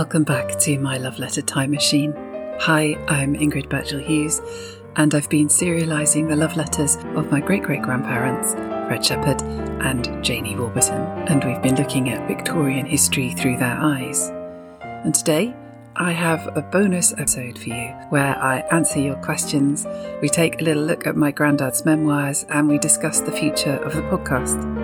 Welcome back to my Love Letter Time Machine. Hi, I'm Ingrid Birchall Hughes, and I've been serialising the love letters of my great great grandparents, Fred Shepherd and Janie Warburton, and we've been looking at Victorian history through their eyes. And today, I have a bonus episode for you where I answer your questions, we take a little look at my granddad's memoirs, and we discuss the future of the podcast.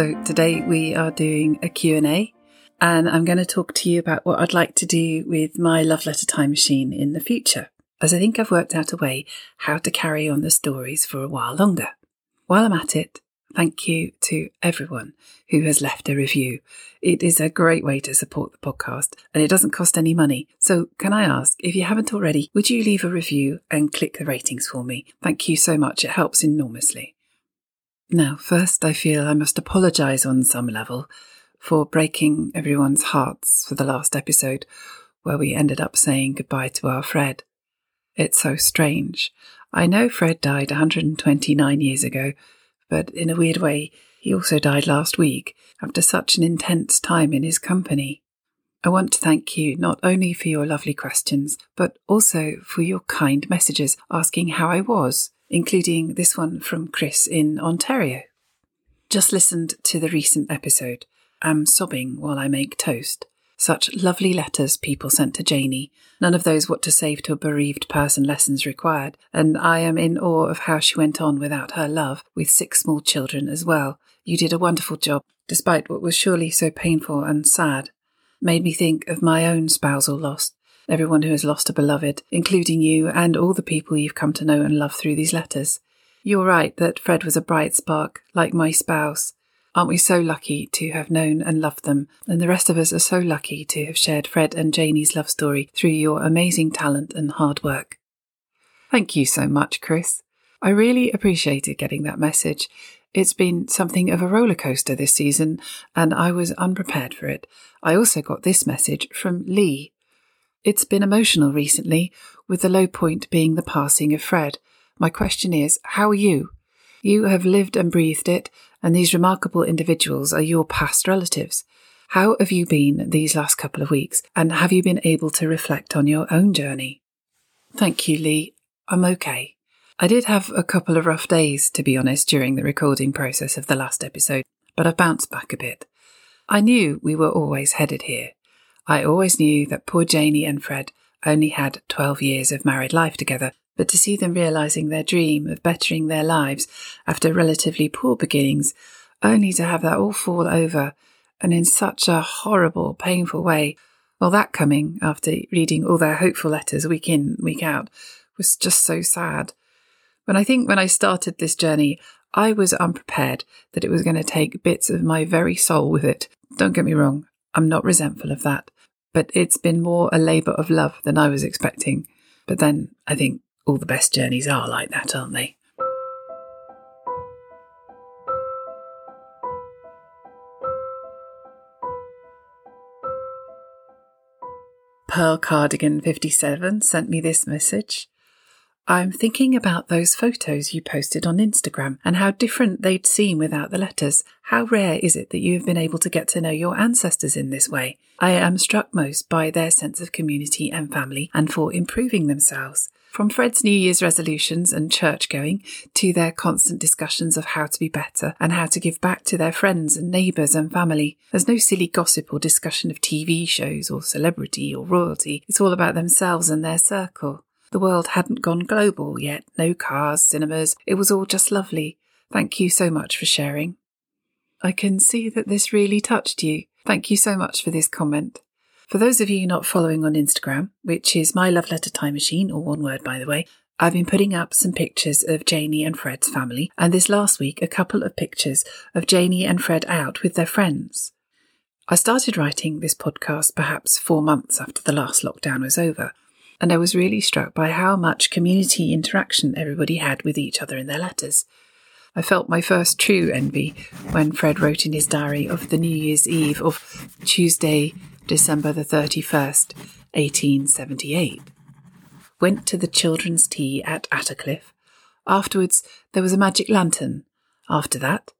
So today we are doing a Q&A and I'm going to talk to you about what I'd like to do with my love letter time machine in the future, as I think I've worked out a way how to carry on the stories for a while longer. While I'm at it, thank you to everyone who has left a review. It is a great way to support the podcast and it doesn't cost any money. So can I ask, if you haven't already, would you leave a review and click the ratings for me? Thank you so much. It helps enormously. Now, first, I feel I must apologise on some level for breaking everyone's hearts for the last episode, where we ended up saying goodbye to our Fred. It's so strange. I know Fred died 129 years ago, but in a weird way, he also died last week after such an intense time in his company. I want to thank you not only for your lovely questions, but also for your kind messages asking how I was including this one from Chris in Ontario. Just listened to the recent episode. Am sobbing while I make toast. Such lovely letters people sent to Janie. None of those what to save to a bereaved person lessons required, and I am in awe of how she went on without her love, with six small children as well. You did a wonderful job, despite what was surely so painful and sad. Made me think of my own spousal loss everyone who has lost a beloved, including you and all the people you've come to know and love through these letters. You're right that Fred was a bright spark, like my spouse. Aren't we so lucky to have known and loved them? And the rest of us are so lucky to have shared Fred and Janie's love story through your amazing talent and hard work. Thank you so much, Chris. I really appreciated getting that message. It's been something of a roller coaster this season, and I was unprepared for it. I also got this message from Lee, it's been emotional recently, with the low point being the passing of Fred. My question is, how are you? You have lived and breathed it, and these remarkable individuals are your past relatives. How have you been these last couple of weeks, and have you been able to reflect on your own journey? Thank you, Lee. I'm okay. I did have a couple of rough days, to be honest, during the recording process of the last episode, but I've bounced back a bit. I knew we were always headed here. I always knew that poor Janie and Fred only had 12 years of married life together, but to see them realizing their dream of bettering their lives after relatively poor beginnings, only to have that all fall over and in such a horrible, painful way, well, that coming after reading all their hopeful letters week in, week out, was just so sad. When I think when I started this journey, I was unprepared that it was going to take bits of my very soul with it. Don't get me wrong, I'm not resentful of that, but it's been more a labour of love than I was expecting. But then I think all the best journeys are like that, aren't they? Pearl Cardigan 57 sent me this message. I'm thinking about those photos you posted on Instagram and how different they'd seem without the letters. How rare is it that you have been able to get to know your ancestors in this way? I am struck most by their sense of community and family and for improving themselves. From Fred's New Year's resolutions and church going to their constant discussions of how to be better and how to give back to their friends and neighbours and family. There's no silly gossip or discussion of TV shows or celebrity or royalty. It's all about themselves and their circle. The world hadn't gone global yet, no cars, cinemas, it was all just lovely. Thank you so much for sharing. I can see that this really touched you. Thank you so much for this comment. For those of you not following on Instagram, which is my love letter time machine, or one word by the way, I've been putting up some pictures of Janie and Fred's family, and this last week a couple of pictures of Janie and Fred out with their friends. I started writing this podcast perhaps four months after the last lockdown was over, and I was really struck by how much community interaction everybody had with each other in their letters. I felt my first true envy when Fred wrote in his diary of the New Year's Eve of Tuesday, December the 31st, 1878. Went to the children's tea at Attercliffe. Afterwards, there was a magic lantern. After that,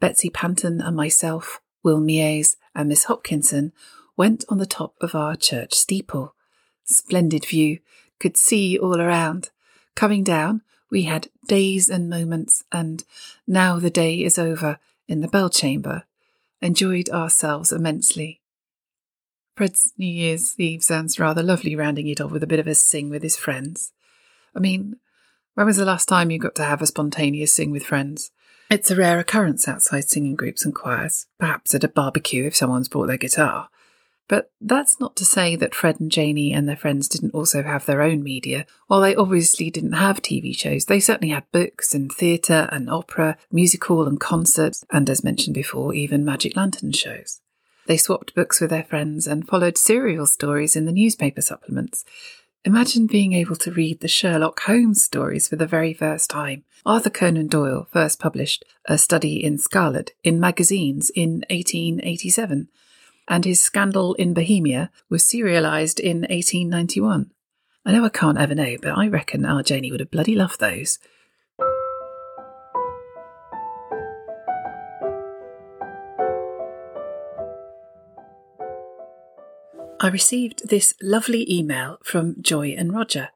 Betsy Panton and myself, Will Mies, and Miss Hopkinson went on the top of our church steeple. Splendid view, could see all around. Coming down, we had days and moments, and now the day is over in the bell chamber. Enjoyed ourselves immensely. Fred's New Year's Eve sounds rather lovely, rounding it off with a bit of a sing with his friends. I mean, when was the last time you got to have a spontaneous sing with friends? It's a rare occurrence outside singing groups and choirs, perhaps at a barbecue if someone's brought their guitar. But that's not to say that Fred and Janie and their friends didn't also have their own media. While they obviously didn't have TV shows, they certainly had books and theatre and opera, music hall and concerts, and as mentioned before, even magic lantern shows. They swapped books with their friends and followed serial stories in the newspaper supplements. Imagine being able to read the Sherlock Holmes stories for the very first time. Arthur Conan Doyle first published A Study in Scarlet in magazines in 1887 and his Scandal in Bohemia was serialised in 1891. I know I can't ever know, but I reckon our Janie would have bloody loved those. I received this lovely email from Joy and Roger.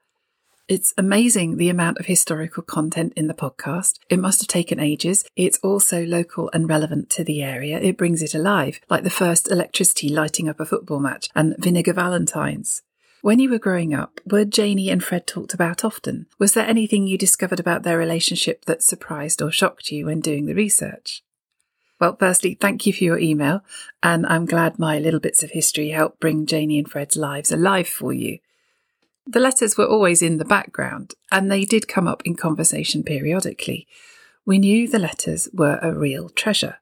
It's amazing the amount of historical content in the podcast. It must have taken ages. It's also local and relevant to the area. It brings it alive, like the first electricity lighting up a football match and vinegar valentines. When you were growing up, were Janie and Fred talked about often? Was there anything you discovered about their relationship that surprised or shocked you when doing the research? Well, firstly, thank you for your email, and I'm glad my little bits of history helped bring Janie and Fred's lives alive for you. The letters were always in the background, and they did come up in conversation periodically. We knew the letters were a real treasure.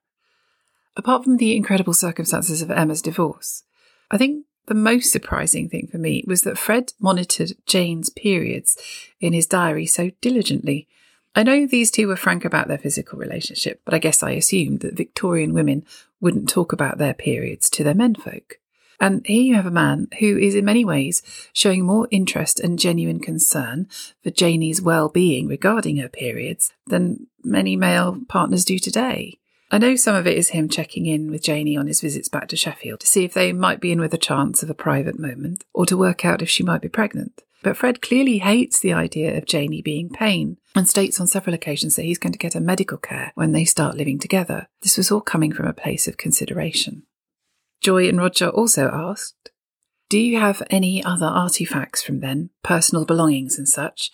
Apart from the incredible circumstances of Emma's divorce, I think the most surprising thing for me was that Fred monitored Jane's periods in his diary so diligently. I know these two were frank about their physical relationship, but I guess I assumed that Victorian women wouldn't talk about their periods to their menfolk. And here you have a man who is in many ways showing more interest and genuine concern for Janie's well being regarding her periods than many male partners do today. I know some of it is him checking in with Janie on his visits back to Sheffield to see if they might be in with a chance of a private moment or to work out if she might be pregnant. But Fred clearly hates the idea of Janie being pain and states on several occasions that he's going to get her medical care when they start living together. This was all coming from a place of consideration. Joy and Roger also asked, Do you have any other artifacts from then, personal belongings and such?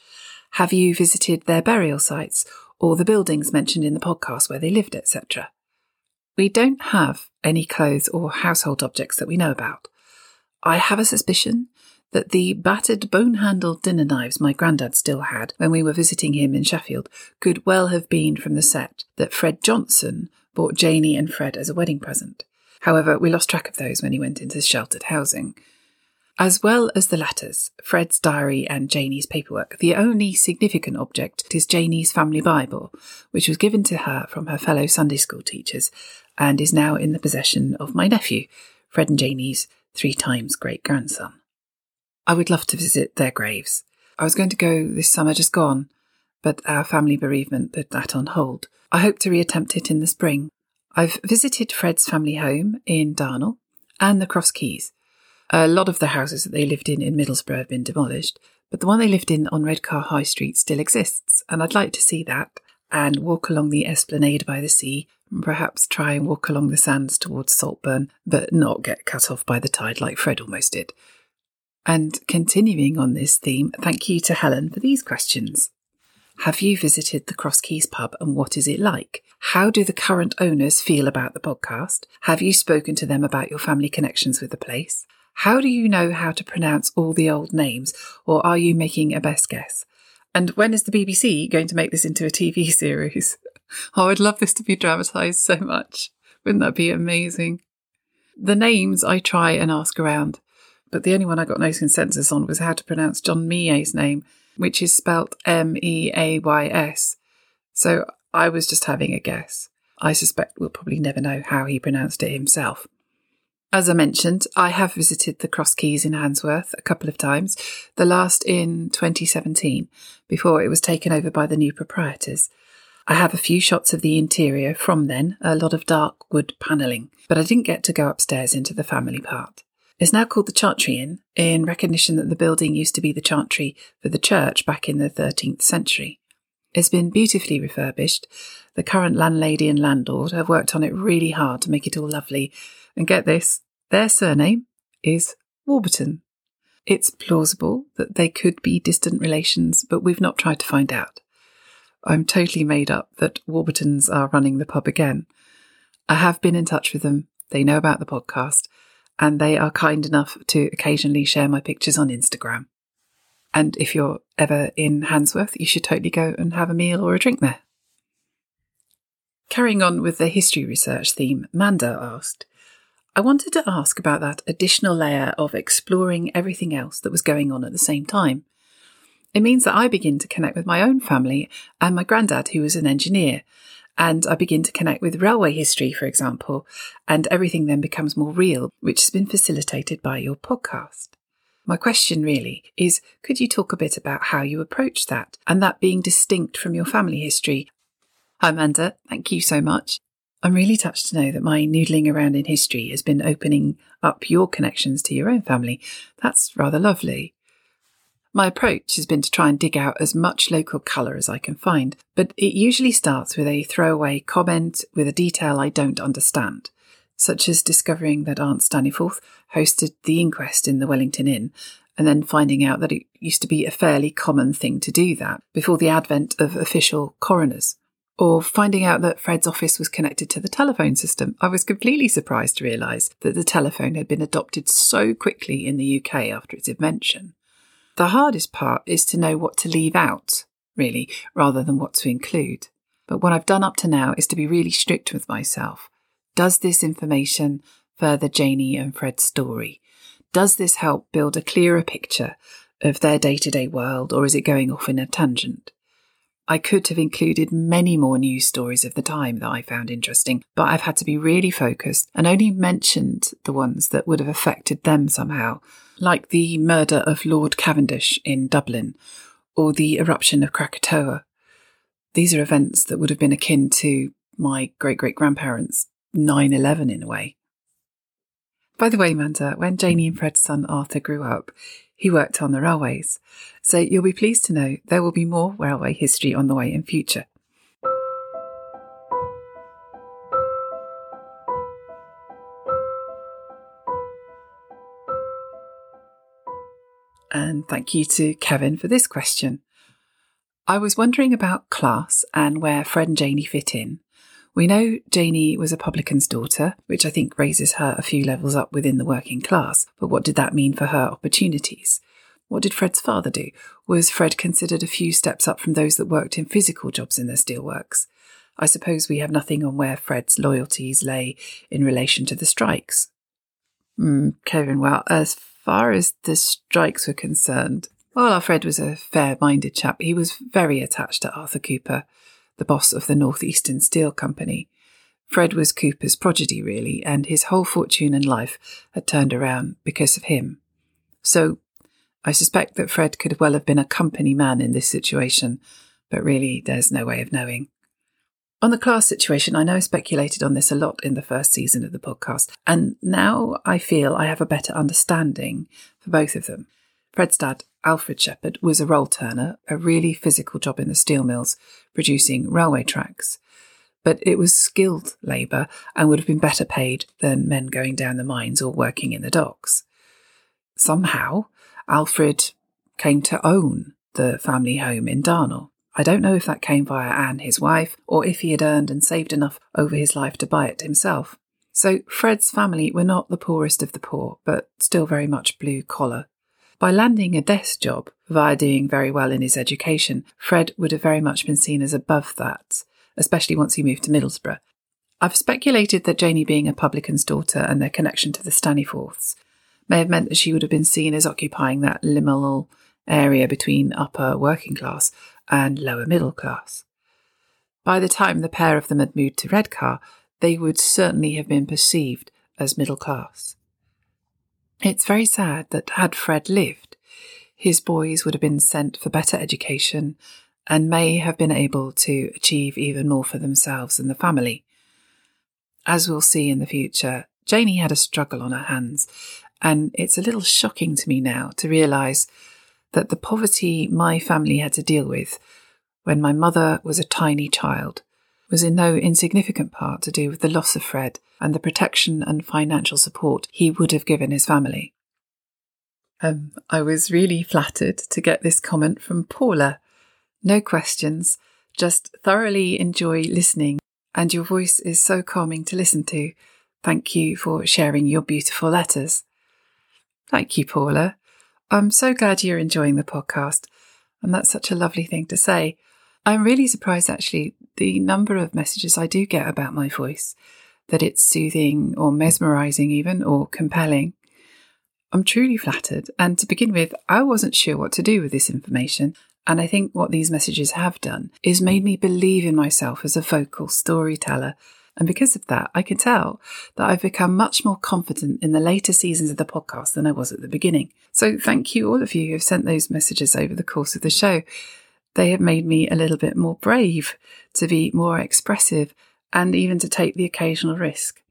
Have you visited their burial sites or the buildings mentioned in the podcast where they lived, etc.? We don't have any clothes or household objects that we know about. I have a suspicion that the battered bone handled dinner knives my granddad still had when we were visiting him in Sheffield could well have been from the set that Fred Johnson bought Janie and Fred as a wedding present. However, we lost track of those when he went into sheltered housing. As well as the letters, Fred's diary and Janie's paperwork, the only significant object is Janie's family Bible, which was given to her from her fellow Sunday school teachers and is now in the possession of my nephew, Fred and Janie's three times great grandson. I would love to visit their graves. I was going to go this summer just gone, but our family bereavement put that on hold. I hope to reattempt it in the spring I've visited Fred's family home in Darnall and the Cross Keys. A lot of the houses that they lived in in Middlesbrough have been demolished, but the one they lived in on Redcar High Street still exists, and I'd like to see that and walk along the esplanade by the sea, and perhaps try and walk along the sands towards Saltburn, but not get cut off by the tide like Fred almost did. And continuing on this theme, thank you to Helen for these questions. Have you visited the Cross Keys pub and what is it like? How do the current owners feel about the podcast? Have you spoken to them about your family connections with the place? How do you know how to pronounce all the old names, or are you making a best guess? And when is the BBC going to make this into a TV series? Oh, I'd love this to be dramatised so much. Wouldn't that be amazing? The names I try and ask around, but the only one I got no consensus on was how to pronounce John Meay's name, which is spelt M E A Y S. So I was just having a guess. I suspect we'll probably never know how he pronounced it himself. As I mentioned, I have visited the Cross Keys in Handsworth a couple of times, the last in 2017, before it was taken over by the new proprietors. I have a few shots of the interior from then, a lot of dark wood panelling, but I didn't get to go upstairs into the family part. It's now called the Chantry Inn, in recognition that the building used to be the chantry for the church back in the 13th century. It's been beautifully refurbished. The current landlady and landlord have worked on it really hard to make it all lovely. And get this, their surname is Warburton. It's plausible that they could be distant relations, but we've not tried to find out. I'm totally made up that Warburtons are running the pub again. I have been in touch with them. They know about the podcast, and they are kind enough to occasionally share my pictures on Instagram. And if you're ever in Handsworth, you should totally go and have a meal or a drink there. Carrying on with the history research theme, Manda asked, I wanted to ask about that additional layer of exploring everything else that was going on at the same time. It means that I begin to connect with my own family and my granddad, who was an engineer, and I begin to connect with railway history, for example, and everything then becomes more real, which has been facilitated by your podcast. My question really is could you talk a bit about how you approach that and that being distinct from your family history? Hi, Amanda. Thank you so much. I'm really touched to know that my noodling around in history has been opening up your connections to your own family. That's rather lovely. My approach has been to try and dig out as much local colour as I can find, but it usually starts with a throwaway comment with a detail I don't understand such as discovering that Aunt Staniforth hosted the inquest in the Wellington Inn, and then finding out that it used to be a fairly common thing to do that before the advent of official coroners. Or finding out that Fred's office was connected to the telephone system. I was completely surprised to realise that the telephone had been adopted so quickly in the UK after its invention. The hardest part is to know what to leave out, really, rather than what to include. But what I've done up to now is to be really strict with myself does this information further Janie and Fred's story? Does this help build a clearer picture of their day to day world, or is it going off in a tangent? I could have included many more news stories of the time that I found interesting, but I've had to be really focused and only mentioned the ones that would have affected them somehow, like the murder of Lord Cavendish in Dublin or the eruption of Krakatoa. These are events that would have been akin to my great great grandparents' 9 11 in a way. By the way, Manda, when Janie and Fred's son Arthur grew up, he worked on the railways. So you'll be pleased to know there will be more railway history on the way in future. And thank you to Kevin for this question. I was wondering about class and where Fred and Janie fit in, we know Janie was a publican's daughter, which I think raises her a few levels up within the working class, but what did that mean for her opportunities? What did Fred's father do? Was Fred considered a few steps up from those that worked in physical jobs in the steelworks? I suppose we have nothing on where Fred's loyalties lay in relation to the strikes. Mm, Kevin, well, as far as the strikes were concerned, well, our Fred was a fair minded chap. He was very attached to Arthur Cooper the boss of the Northeastern Steel Company. Fred was Cooper's prodigy, really, and his whole fortune and life had turned around because of him. So I suspect that Fred could well have been a company man in this situation, but really there's no way of knowing. On the class situation, I know I speculated on this a lot in the first season of the podcast, and now I feel I have a better understanding for both of them. Fred's dad, Alfred Shepherd, was a roll turner, a really physical job in the steel mills, producing railway tracks. But it was skilled labour and would have been better paid than men going down the mines or working in the docks. Somehow, Alfred came to own the family home in Darnall. I don't know if that came via Anne, his wife, or if he had earned and saved enough over his life to buy it himself. So Fred's family were not the poorest of the poor, but still very much blue collar by landing a desk job via doing very well in his education, Fred would have very much been seen as above that, especially once he moved to Middlesbrough. I've speculated that Janie being a publican's daughter and their connection to the Staniforths may have meant that she would have been seen as occupying that liminal area between upper working class and lower middle class. By the time the pair of them had moved to Redcar, they would certainly have been perceived as middle class. It's very sad that had Fred lived, his boys would have been sent for better education and may have been able to achieve even more for themselves and the family. As we'll see in the future, Janie had a struggle on her hands, and it's a little shocking to me now to realise that the poverty my family had to deal with when my mother was a tiny child was in no insignificant part to do with the loss of Fred and the protection and financial support he would have given his family. Um, I was really flattered to get this comment from Paula. No questions, just thoroughly enjoy listening, and your voice is so calming to listen to. Thank you for sharing your beautiful letters. Thank you, Paula. I'm so glad you're enjoying the podcast, and that's such a lovely thing to say. I'm really surprised actually the number of messages I do get about my voice, that it's soothing or mesmerizing, even or compelling. I'm truly flattered, and to begin with, I wasn't sure what to do with this information. And I think what these messages have done is made me believe in myself as a vocal storyteller. And because of that, I can tell that I've become much more confident in the later seasons of the podcast than I was at the beginning. So thank you, all of you who have sent those messages over the course of the show they have made me a little bit more brave to be more expressive and even to take the occasional risk.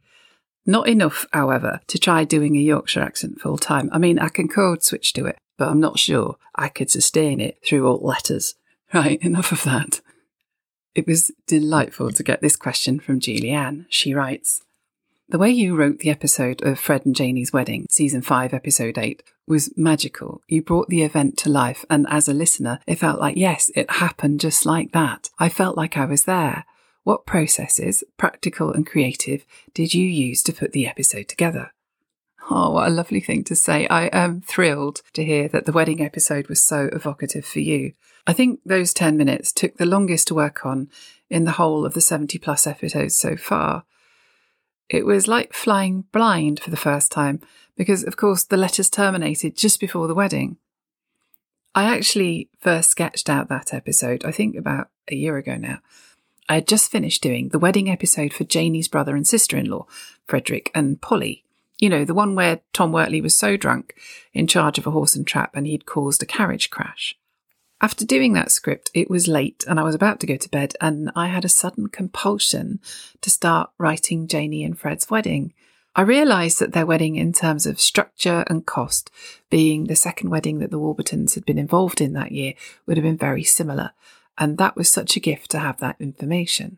Not enough, however, to try doing a Yorkshire accent full time. I mean, I can code switch to it, but I'm not sure I could sustain it through all letters. Right, enough of that. It was delightful to get this question from Julianne. She writes, the way you wrote the episode of Fred and Janie's wedding, season 5, episode 8, was magical. You brought the event to life, and as a listener, it felt like, yes, it happened just like that. I felt like I was there. What processes, practical and creative, did you use to put the episode together? Oh, what a lovely thing to say. I am thrilled to hear that the wedding episode was so evocative for you. I think those 10 minutes took the longest to work on in the whole of the 70 plus episodes so far. It was like flying blind for the first time because, of course, the letters terminated just before the wedding. I actually first sketched out that episode, I think about a year ago now. I had just finished doing the wedding episode for Janie's brother and sister in law, Frederick and Polly. You know, the one where Tom Wortley was so drunk, in charge of a horse and trap, and he'd caused a carriage crash. After doing that script, it was late and I was about to go to bed, and I had a sudden compulsion to start writing Janie and Fred's wedding. I realised that their wedding, in terms of structure and cost, being the second wedding that the Warburtons had been involved in that year, would have been very similar, and that was such a gift to have that information.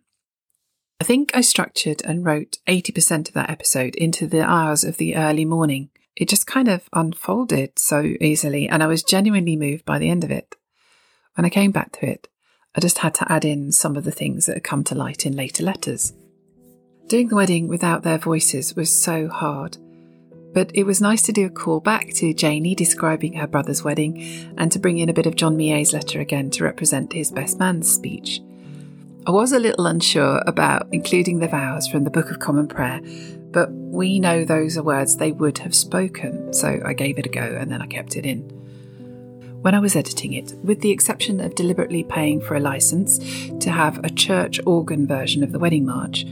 I think I structured and wrote 80% of that episode into the hours of the early morning. It just kind of unfolded so easily, and I was genuinely moved by the end of it. When I came back to it, I just had to add in some of the things that had come to light in later letters. Doing the wedding without their voices was so hard, but it was nice to do a call back to Janie describing her brother's wedding and to bring in a bit of John Millet's letter again to represent his best man's speech. I was a little unsure about including the vows from the Book of Common Prayer, but we know those are words they would have spoken, so I gave it a go and then I kept it in when I was editing it, with the exception of deliberately paying for a license to have a church organ version of the wedding march,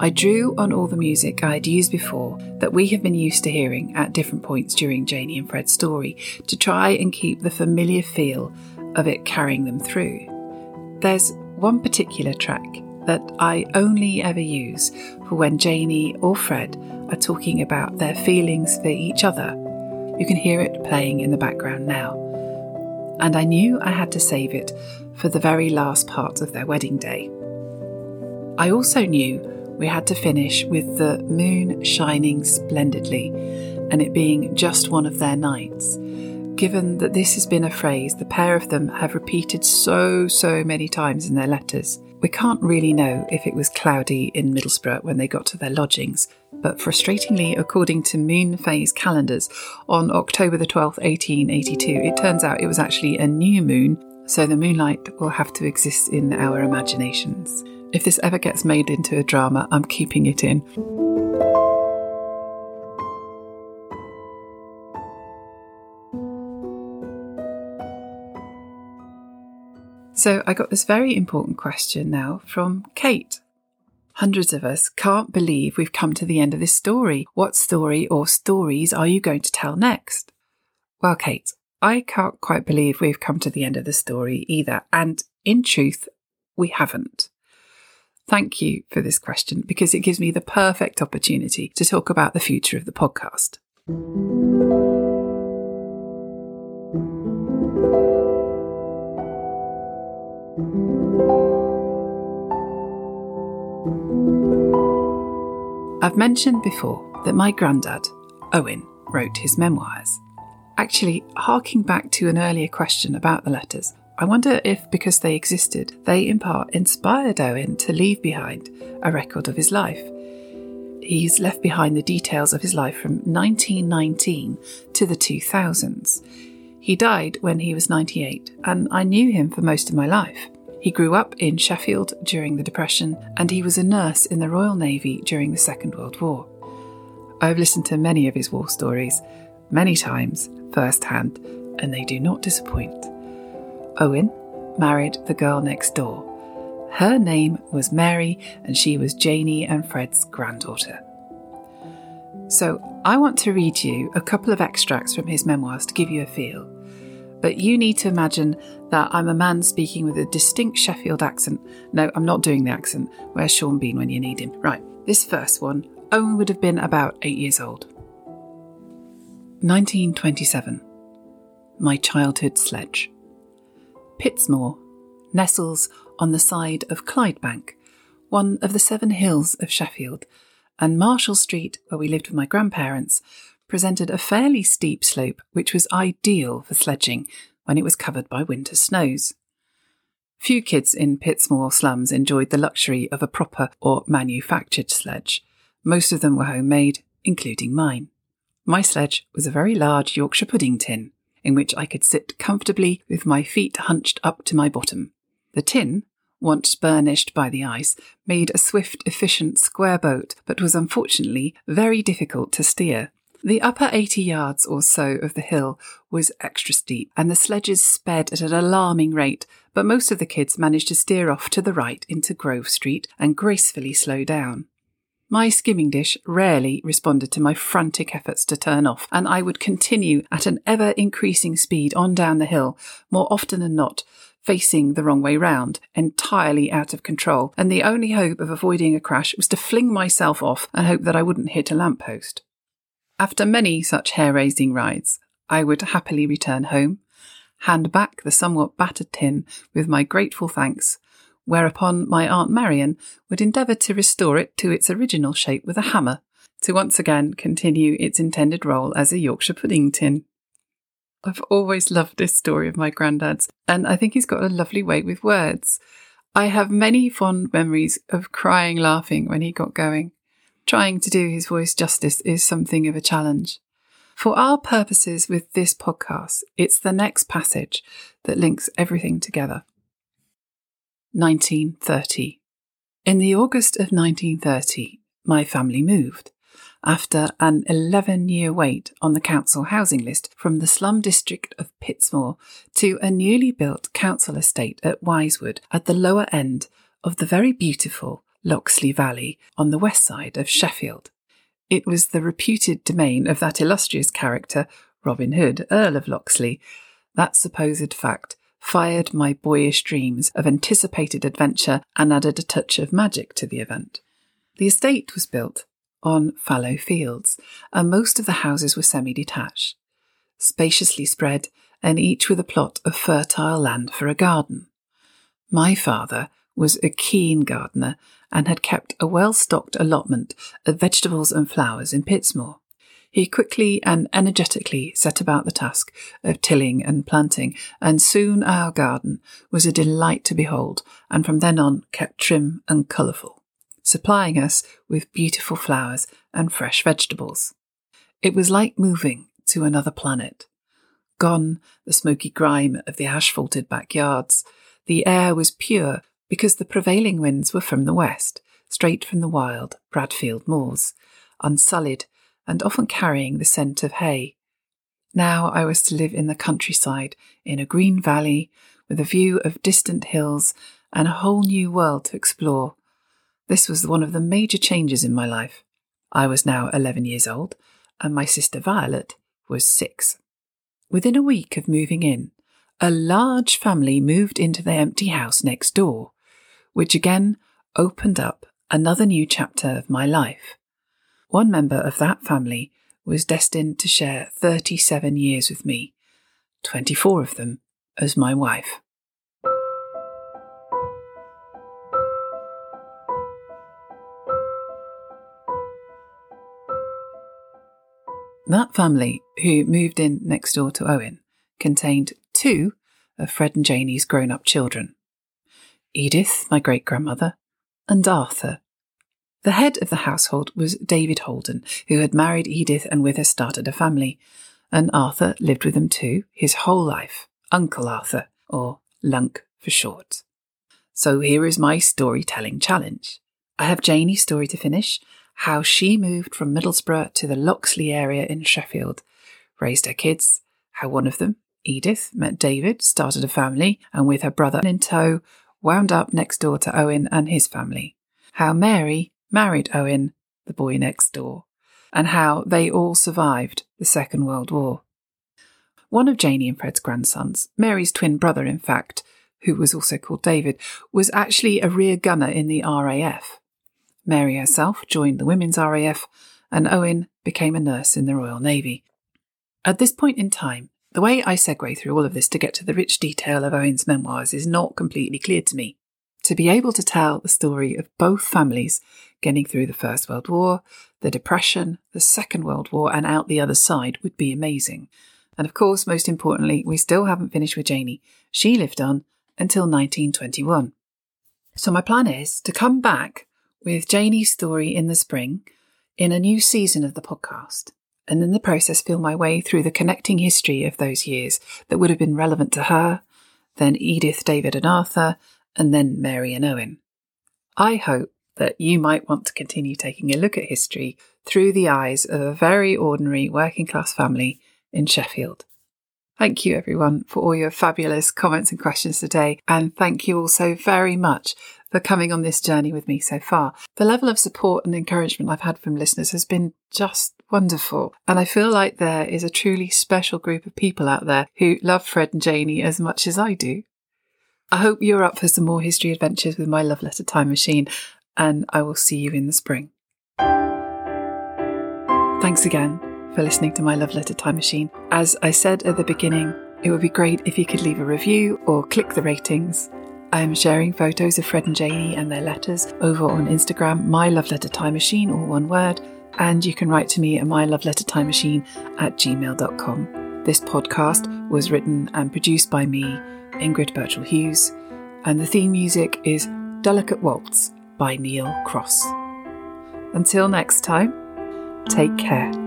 I drew on all the music I had used before that we have been used to hearing at different points during Janie and Fred's story to try and keep the familiar feel of it carrying them through. There's one particular track that I only ever use for when Janie or Fred are talking about their feelings for each other. You can hear it playing in the background now and I knew I had to save it for the very last part of their wedding day. I also knew we had to finish with the moon shining splendidly and it being just one of their nights, given that this has been a phrase the pair of them have repeated so, so many times in their letters. We can't really know if it was cloudy in Middlesbrough when they got to their lodgings, but frustratingly, according to moon phase calendars, on October the 12th, 1882, it turns out it was actually a new moon, so the moonlight will have to exist in our imaginations. If this ever gets made into a drama, I'm keeping it in. So I got this very important question now from Kate. Hundreds of us can't believe we've come to the end of this story. What story or stories are you going to tell next? Well, Kate, I can't quite believe we've come to the end of the story either. And in truth, we haven't. Thank you for this question because it gives me the perfect opportunity to talk about the future of the podcast. I've mentioned before that my granddad, Owen, wrote his memoirs. Actually, harking back to an earlier question about the letters, I wonder if, because they existed, they in part inspired Owen to leave behind a record of his life. He's left behind the details of his life from 1919 to the 2000s. He died when he was 98, and I knew him for most of my life. He grew up in Sheffield during the Depression, and he was a nurse in the Royal Navy during the Second World War. I've listened to many of his war stories, many times, firsthand, and they do not disappoint. Owen married the girl next door. Her name was Mary, and she was Janie and Fred's granddaughter. So, I want to read you a couple of extracts from his memoirs to give you a feel. But you need to imagine that I'm a man speaking with a distinct Sheffield accent. No, I'm not doing the accent. Where's Sean Bean when you need him? Right, this first one, Owen would have been about eight years old. 1927. My childhood sledge. Pitsmoor nestles on the side of Clydebank, one of the seven hills of Sheffield, and Marshall Street, where we lived with my grandparents, presented a fairly steep slope which was ideal for sledging when it was covered by winter snows. Few kids in Pitsmoor slums enjoyed the luxury of a proper or manufactured sledge. Most of them were homemade, including mine. My sledge was a very large Yorkshire pudding tin, in which I could sit comfortably with my feet hunched up to my bottom. The tin, once burnished by the ice, made a swift, efficient square boat, but was unfortunately very difficult to steer. The upper 80 yards or so of the hill was extra steep, and the sledges sped at an alarming rate, but most of the kids managed to steer off to the right into Grove Street and gracefully slow down. My skimming dish rarely responded to my frantic efforts to turn off, and I would continue at an ever increasing speed on down the hill, more often than not, facing the wrong way round, entirely out of control, and the only hope of avoiding a crash was to fling myself off and hope that I wouldn't hit a lamp post. After many such hair raising rides, I would happily return home, hand back the somewhat battered tin with my grateful thanks, whereupon my Aunt Marion would endeavour to restore it to its original shape with a hammer, to once again continue its intended role as a Yorkshire pudding tin. I've always loved this story of my granddad's, and I think he's got a lovely way with words. I have many fond memories of crying laughing when he got going. Trying to do his voice justice is something of a challenge. For our purposes with this podcast, it's the next passage that links everything together. 1930. In the August of 1930, my family moved after an 11 year wait on the council housing list from the slum district of Pitsmoor to a newly built council estate at Wisewood at the lower end of the very beautiful Loxley Valley on the west side of Sheffield. It was the reputed domain of that illustrious character, Robin Hood, Earl of Loxley. That supposed fact fired my boyish dreams of anticipated adventure and added a touch of magic to the event. The estate was built on fallow fields, and most of the houses were semi detached, spaciously spread, and each with a plot of fertile land for a garden. My father was a keen gardener and had kept a well stocked allotment of vegetables and flowers in Pitsmoor. He quickly and energetically set about the task of tilling and planting, and soon our garden was a delight to behold, and from then on kept trim and colourful, supplying us with beautiful flowers and fresh vegetables. It was like moving to another planet. Gone the smoky grime of the asphalted backyards, the air was pure because the prevailing winds were from the west, straight from the wild Bradfield moors, unsullied and often carrying the scent of hay. Now I was to live in the countryside, in a green valley, with a view of distant hills and a whole new world to explore. This was one of the major changes in my life. I was now 11 years old, and my sister Violet was six. Within a week of moving in, a large family moved into the empty house next door, which again opened up another new chapter of my life. One member of that family was destined to share 37 years with me, 24 of them as my wife. That family, who moved in next door to Owen, contained two of Fred and Janie's grown up children Edith, my great grandmother, and Arthur. The head of the household was David Holden, who had married Edith and with her started a family, and Arthur lived with them too his whole life, Uncle Arthur, or Lunk for short. So here is my storytelling challenge. I have Janie's story to finish, how she moved from Middlesbrough to the Loxley area in Sheffield, raised her kids, how one of them, Edith, met David, started a family, and with her brother in tow, wound up next door to Owen and his family. How Mary married Owen, the boy next door, and how they all survived the Second World War. One of Janie and Fred's grandsons, Mary's twin brother, in fact, who was also called David, was actually a rear gunner in the RAF. Mary herself joined the Women's RAF, and Owen became a nurse in the Royal Navy. At this point in time, the way I segue through all of this to get to the rich detail of Owen's memoirs is not completely clear to me. To be able to tell the story of both families getting through the First World War, the Depression, the Second World War, and out the other side would be amazing. And of course, most importantly, we still haven't finished with Janie. She lived on until 1921. So my plan is to come back with Janie's story in the spring in a new season of the podcast, and in the process feel my way through the connecting history of those years that would have been relevant to her, then Edith, David, and Arthur, and then Mary and Owen. I hope that you might want to continue taking a look at history through the eyes of a very ordinary working class family in Sheffield. Thank you, everyone, for all your fabulous comments and questions today. And thank you all so very much for coming on this journey with me so far. The level of support and encouragement I've had from listeners has been just wonderful. And I feel like there is a truly special group of people out there who love Fred and Janie as much as I do. I hope you're up for some more history adventures with my love letter time machine, and I will see you in the spring. Thanks again for listening to my love letter time machine. As I said at the beginning, it would be great if you could leave a review or click the ratings. I am sharing photos of Fred and Janie and their letters over on Instagram, My Love Letter Time Machine, all one word, and you can write to me at my love letter time machine at gmail.com. This podcast was written and produced by me, Ingrid Birchall Hughes, and the theme music is Delicate Waltz by Neil Cross. Until next time, take care.